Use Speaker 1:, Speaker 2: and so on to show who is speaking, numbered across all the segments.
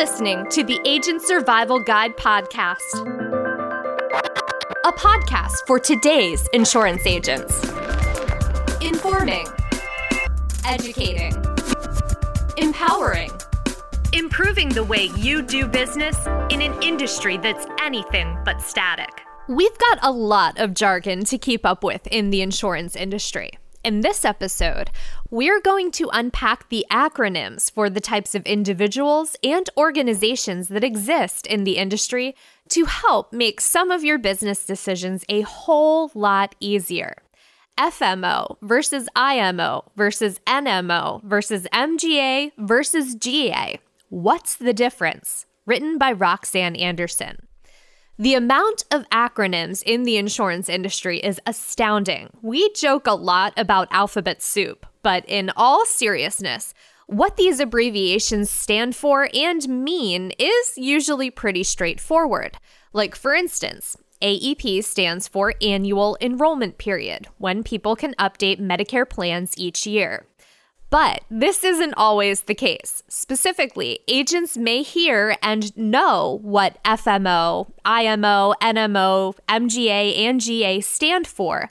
Speaker 1: listening to the Agent Survival Guide podcast, a podcast for today's insurance agents. Informing, educating, empowering, improving the way you do business in an industry that's anything but static. We've got a lot of jargon to keep up with in the insurance industry. In this episode, we're going to unpack the acronyms for the types of individuals and organizations that exist in the industry to help make some of your business decisions a whole lot easier. FMO versus IMO versus NMO versus MGA versus GA. What's the difference? Written by Roxanne Anderson. The amount of acronyms in the insurance industry is astounding. We joke a lot about alphabet soup, but in all seriousness, what these abbreviations stand for and mean is usually pretty straightforward. Like, for instance, AEP stands for Annual Enrollment Period, when people can update Medicare plans each year. But this isn't always the case. Specifically, agents may hear and know what FMO, IMO, NMO, MGA, and GA stand for,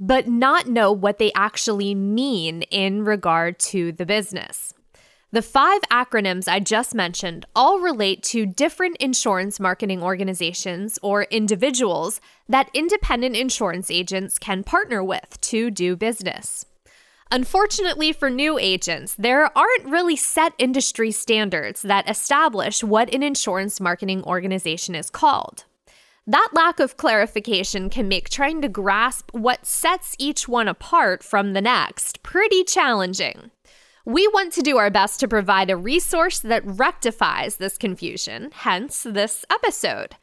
Speaker 1: but not know what they actually mean in regard to the business. The five acronyms I just mentioned all relate to different insurance marketing organizations or individuals that independent insurance agents can partner with to do business. Unfortunately for new agents, there aren't really set industry standards that establish what an insurance marketing organization is called. That lack of clarification can make trying to grasp what sets each one apart from the next pretty challenging. We want to do our best to provide a resource that rectifies this confusion, hence this episode.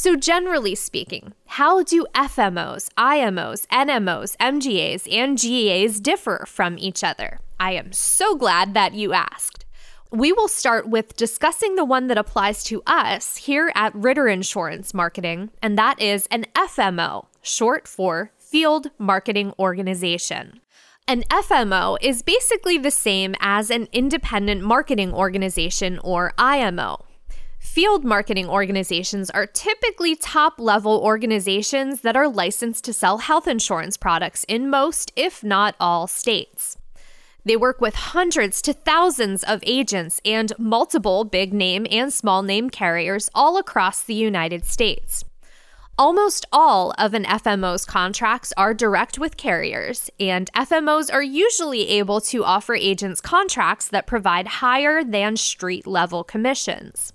Speaker 1: So, generally speaking, how do FMOs, IMOs, NMOs, MGAs, and GAs differ from each other? I am so glad that you asked. We will start with discussing the one that applies to us here at Ritter Insurance Marketing, and that is an FMO, short for Field Marketing Organization. An FMO is basically the same as an independent marketing organization or IMO. Field marketing organizations are typically top level organizations that are licensed to sell health insurance products in most, if not all, states. They work with hundreds to thousands of agents and multiple big name and small name carriers all across the United States. Almost all of an FMO's contracts are direct with carriers, and FMOs are usually able to offer agents contracts that provide higher than street level commissions.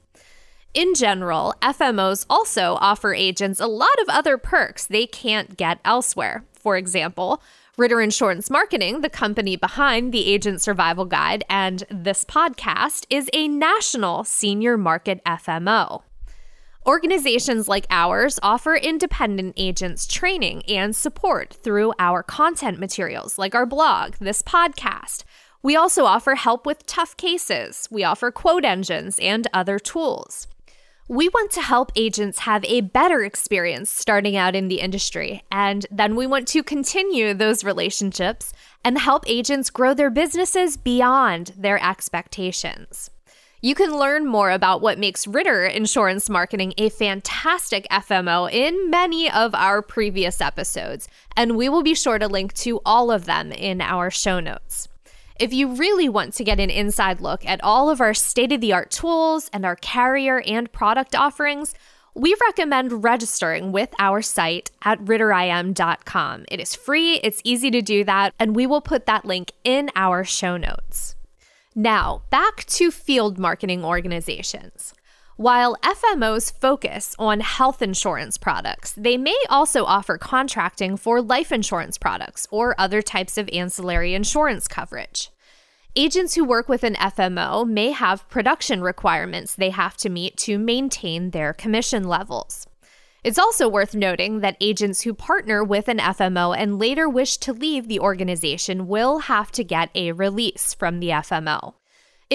Speaker 1: In general, FMOs also offer agents a lot of other perks they can't get elsewhere. For example, Ritter Insurance Marketing, the company behind the Agent Survival Guide and this podcast, is a national senior market FMO. Organizations like ours offer independent agents training and support through our content materials, like our blog, this podcast. We also offer help with tough cases. We offer quote engines and other tools. We want to help agents have a better experience starting out in the industry, and then we want to continue those relationships and help agents grow their businesses beyond their expectations. You can learn more about what makes Ritter Insurance Marketing a fantastic FMO in many of our previous episodes, and we will be sure to link to all of them in our show notes. If you really want to get an inside look at all of our state of the art tools and our carrier and product offerings, we recommend registering with our site at ritterim.com. It is free, it's easy to do that, and we will put that link in our show notes. Now, back to field marketing organizations. While FMOs focus on health insurance products, they may also offer contracting for life insurance products or other types of ancillary insurance coverage. Agents who work with an FMO may have production requirements they have to meet to maintain their commission levels. It's also worth noting that agents who partner with an FMO and later wish to leave the organization will have to get a release from the FMO.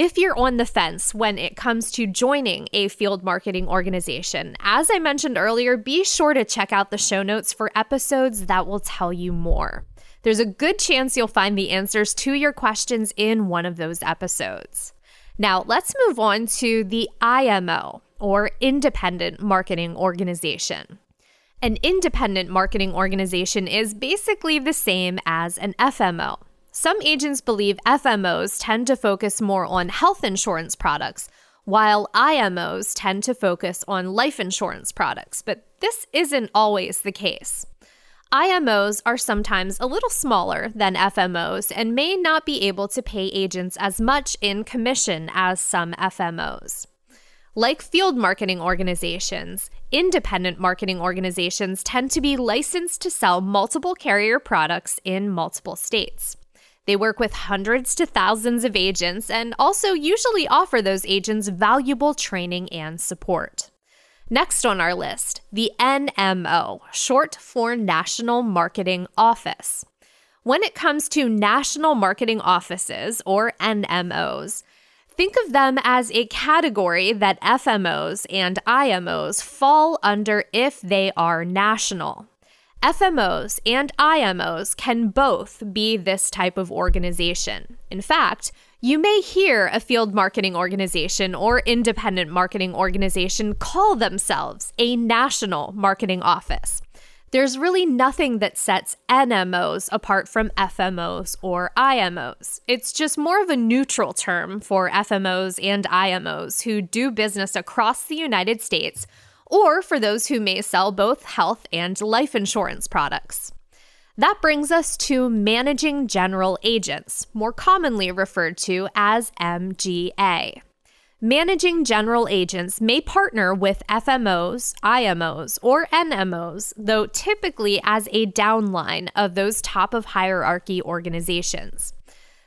Speaker 1: If you're on the fence when it comes to joining a field marketing organization, as I mentioned earlier, be sure to check out the show notes for episodes that will tell you more. There's a good chance you'll find the answers to your questions in one of those episodes. Now, let's move on to the IMO, or Independent Marketing Organization. An independent marketing organization is basically the same as an FMO. Some agents believe FMOs tend to focus more on health insurance products, while IMOs tend to focus on life insurance products, but this isn't always the case. IMOs are sometimes a little smaller than FMOs and may not be able to pay agents as much in commission as some FMOs. Like field marketing organizations, independent marketing organizations tend to be licensed to sell multiple carrier products in multiple states. They work with hundreds to thousands of agents and also usually offer those agents valuable training and support. Next on our list, the NMO, short for National Marketing Office. When it comes to national marketing offices, or NMOs, Think of them as a category that FMOs and IMOs fall under if they are national. FMOs and IMOs can both be this type of organization. In fact, you may hear a field marketing organization or independent marketing organization call themselves a national marketing office there's really nothing that sets NMOs apart from FMOs or IMOs. It's just more of a neutral term for FMOs and IMOs who do business across the United States, or for those who may sell both health and life insurance products. That brings us to managing general agents, more commonly referred to as MGA. Managing general agents may partner with FMOs, IMOs, or NMOs, though typically as a downline of those top of hierarchy organizations.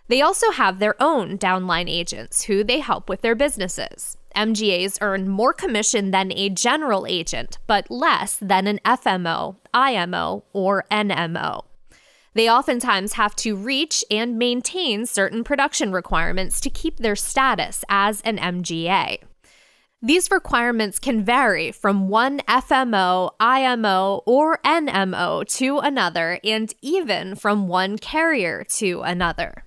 Speaker 1: They also have their own downline agents who they help with their businesses. MGAs earn more commission than a general agent, but less than an FMO, IMO, or NMO. They oftentimes have to reach and maintain certain production requirements to keep their status as an MGA. These requirements can vary from one FMO, IMO, or NMO to another, and even from one carrier to another.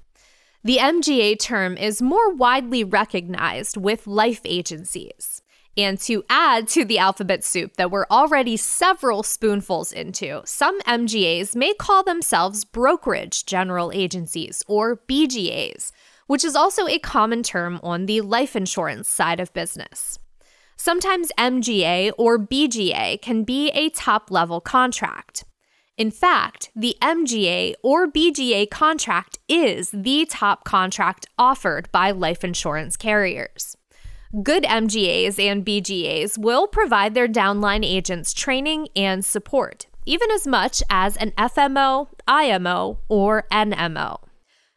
Speaker 1: The MGA term is more widely recognized with life agencies. And to add to the alphabet soup that we're already several spoonfuls into, some MGAs may call themselves brokerage general agencies or BGAs, which is also a common term on the life insurance side of business. Sometimes MGA or BGA can be a top level contract. In fact, the MGA or BGA contract is the top contract offered by life insurance carriers. Good MGAs and BGAs will provide their downline agents training and support, even as much as an FMO, IMO, or NMO.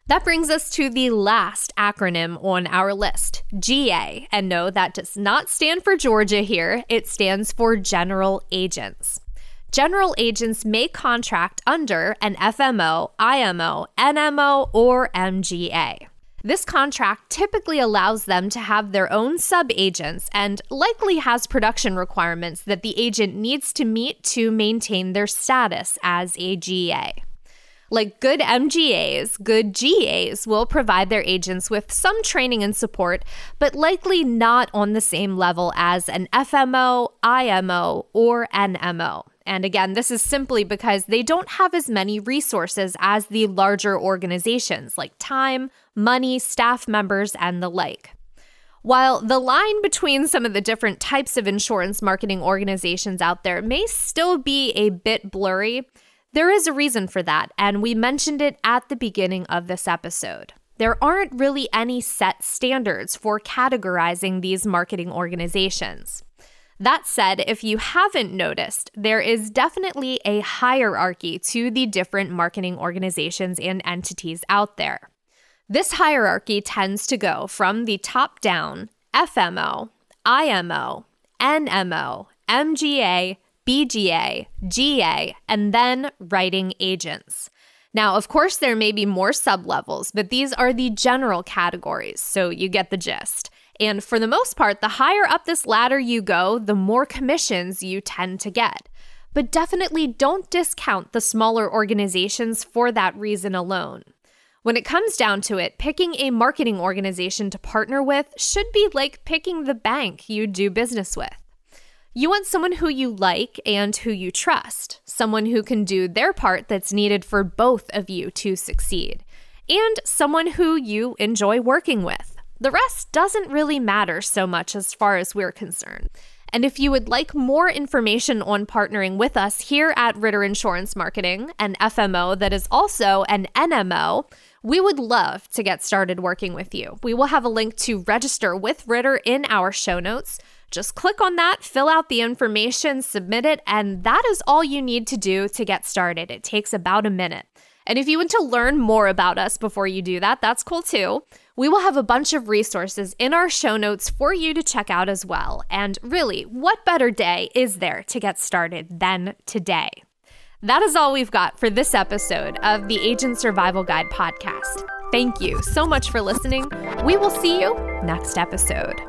Speaker 1: That brings us to the last acronym on our list, GA. And no, that does not stand for Georgia here, it stands for General Agents. General agents may contract under an FMO, IMO, NMO, or MGA. This contract typically allows them to have their own sub agents and likely has production requirements that the agent needs to meet to maintain their status as a GA. Like good MGAs, good GAs will provide their agents with some training and support, but likely not on the same level as an FMO, IMO, or NMO. And again, this is simply because they don't have as many resources as the larger organizations like time, money, staff members, and the like. While the line between some of the different types of insurance marketing organizations out there may still be a bit blurry, there is a reason for that, and we mentioned it at the beginning of this episode. There aren't really any set standards for categorizing these marketing organizations. That said, if you haven't noticed, there is definitely a hierarchy to the different marketing organizations and entities out there. This hierarchy tends to go from the top down FMO, IMO, NMO, MGA, BGA, GA, and then writing agents. Now, of course, there may be more sublevels, but these are the general categories, so you get the gist. And for the most part, the higher up this ladder you go, the more commissions you tend to get. But definitely don't discount the smaller organizations for that reason alone. When it comes down to it, picking a marketing organization to partner with should be like picking the bank you do business with. You want someone who you like and who you trust, someone who can do their part that's needed for both of you to succeed, and someone who you enjoy working with. The rest doesn't really matter so much as far as we're concerned. And if you would like more information on partnering with us here at Ritter Insurance Marketing, an FMO that is also an NMO, we would love to get started working with you. We will have a link to register with Ritter in our show notes. Just click on that, fill out the information, submit it, and that is all you need to do to get started. It takes about a minute. And if you want to learn more about us before you do that, that's cool too. We will have a bunch of resources in our show notes for you to check out as well. And really, what better day is there to get started than today? That is all we've got for this episode of the Agent Survival Guide podcast. Thank you so much for listening. We will see you next episode.